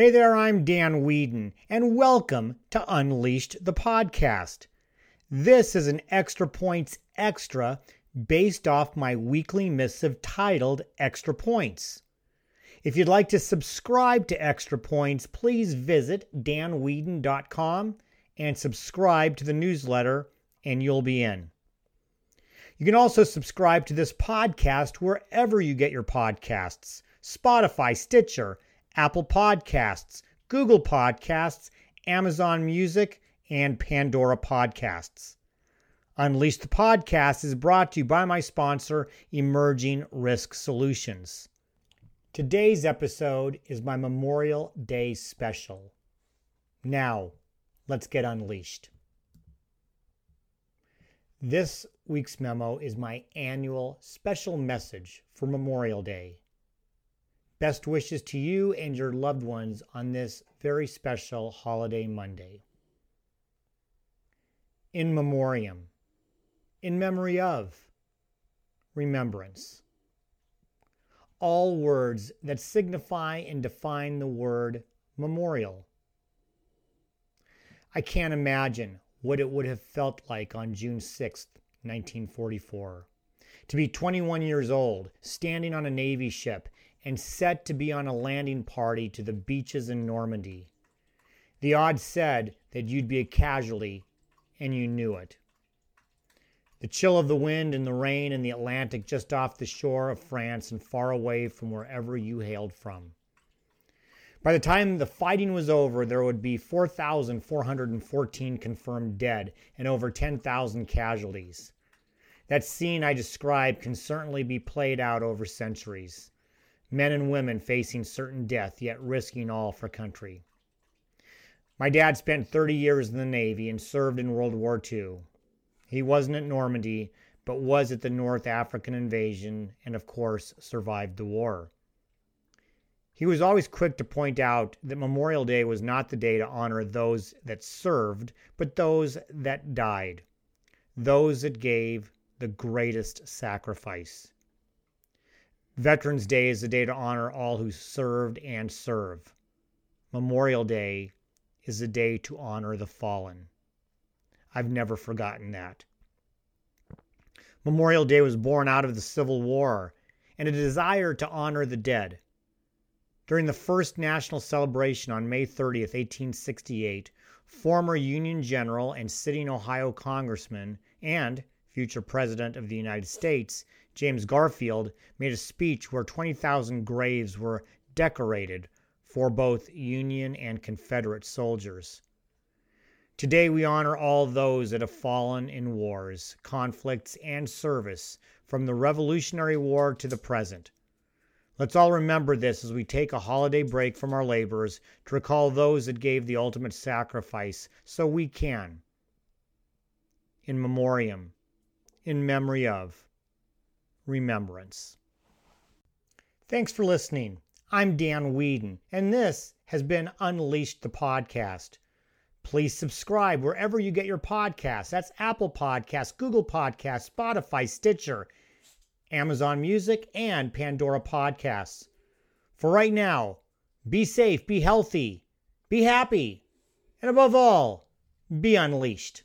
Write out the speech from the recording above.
Hey there, I'm Dan Weedin, and welcome to Unleashed the podcast. This is an Extra Points Extra based off my weekly missive titled Extra Points. If you'd like to subscribe to Extra Points, please visit danweedin.com and subscribe to the newsletter, and you'll be in. You can also subscribe to this podcast wherever you get your podcasts Spotify, Stitcher, Apple Podcasts, Google Podcasts, Amazon Music, and Pandora Podcasts. Unleash the Podcast is brought to you by my sponsor, Emerging Risk Solutions. Today's episode is my Memorial Day special. Now, let's get unleashed. This week's memo is my annual special message for Memorial Day. Best wishes to you and your loved ones on this very special holiday Monday. In memoriam, in memory of, remembrance. All words that signify and define the word memorial. I can't imagine what it would have felt like on June 6, 1944, to be 21 years old, standing on a Navy ship and set to be on a landing party to the beaches in Normandy. The odds said that you'd be a casualty, and you knew it. The chill of the wind and the rain in the Atlantic just off the shore of France and far away from wherever you hailed from. By the time the fighting was over, there would be 4,414 confirmed dead and over 10,000 casualties. That scene I described can certainly be played out over centuries men and women facing certain death, yet risking all for country. My dad spent 30 years in the Navy and served in World War II. He wasn't at Normandy, but was at the North African invasion and, of course, survived the war. He was always quick to point out that Memorial Day was not the day to honor those that served, but those that died, those that gave the greatest sacrifice. Veterans Day is the day to honor all who served and serve. Memorial Day is the day to honor the fallen. I've never forgotten that. Memorial Day was born out of the Civil War and a desire to honor the dead. During the first national celebration on May 30, 1868, former Union General and sitting Ohio Congressman and future President of the United States, James Garfield, made a speech where 20,000 graves were decorated for both Union and Confederate soldiers. Today, we honor all those that have fallen in wars, conflicts, and service from the Revolutionary War to the present. Let's all remember this as we take a holiday break from our labors to recall those that gave the ultimate sacrifice so we can. In memoriam, in memory of remembrance. Thanks for listening. I'm Dan Weedin, and this has been Unleashed the Podcast. Please subscribe wherever you get your podcasts. That's Apple Podcasts, Google Podcasts, Spotify, Stitcher, Amazon Music, and Pandora Podcasts. For right now, be safe, be healthy, be happy, and above all, be unleashed.